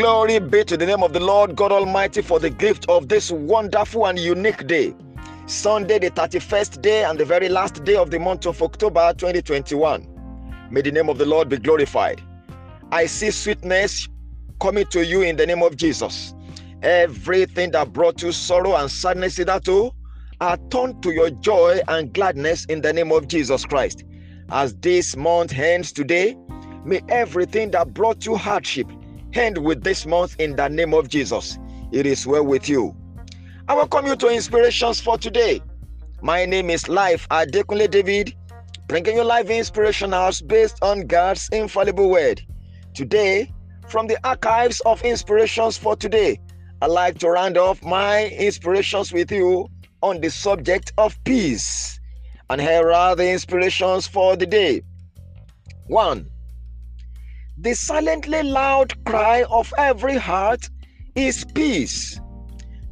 Glory be to the name of the Lord God Almighty for the gift of this wonderful and unique day. Sunday, the 31st day and the very last day of the month of October 2021. May the name of the Lord be glorified. I see sweetness coming to you in the name of Jesus. Everything that brought you sorrow and sadness hitherto are turned to your joy and gladness in the name of Jesus Christ. As this month ends today, may everything that brought you hardship end with this month in the name of Jesus. It is well with you. I welcome you to Inspirations for today. My name is Life Adekunle David, bringing you live inspirationals based on God's infallible word. Today, from the archives of Inspirations for today, I'd like to round off my inspirations with you on the subject of peace. And here are the inspirations for the day. 1. The silently loud cry of every heart is peace.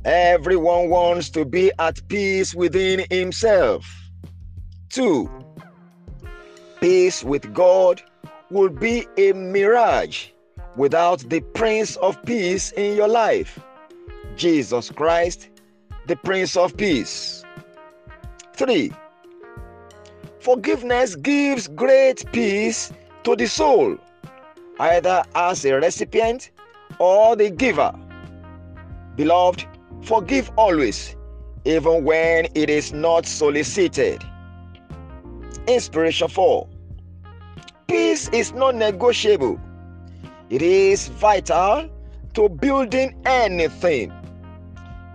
Everyone wants to be at peace within himself. 2. Peace with God will be a mirage without the Prince of Peace in your life. Jesus Christ, the Prince of Peace. 3. Forgiveness gives great peace to the soul, either as a recipient or the giver. Beloved, forgive always, even when it is not solicited. Inspiration 4 Peace is not negotiable, it is vital to building anything.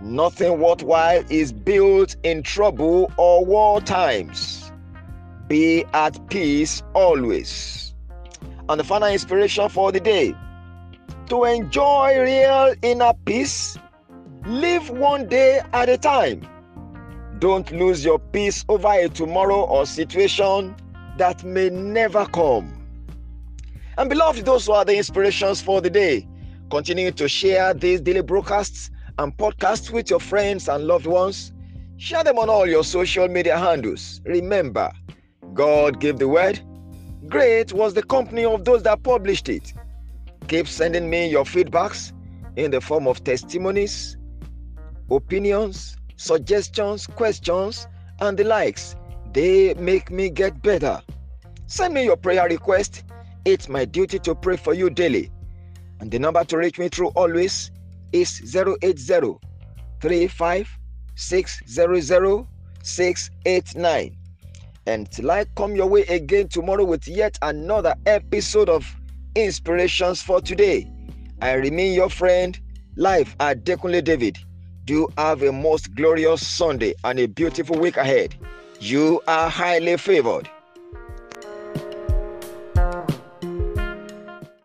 Nothing worthwhile is built in trouble or war times. Be at peace always. And the final inspiration for the day to enjoy real inner peace, live one day at a time. Don't lose your peace over a tomorrow or situation that may never come. And beloved, those who are the inspirations for the day. Continue to share these daily broadcasts and podcasts with your friends and loved ones. Share them on all your social media handles. Remember, God gave the word. Great was the company of those that published it. Keep sending me your feedbacks in the form of testimonies, opinions, suggestions, questions, and the likes. They make me get better. Send me your prayer request. It's my duty to pray for you daily. And the number to reach me through always is 080 35 600 689. And till I come your way again tomorrow with yet another episode of Inspirations for Today, I remain your friend, Life Adekunle David. Do have a most glorious Sunday and a beautiful week ahead. You are highly favored.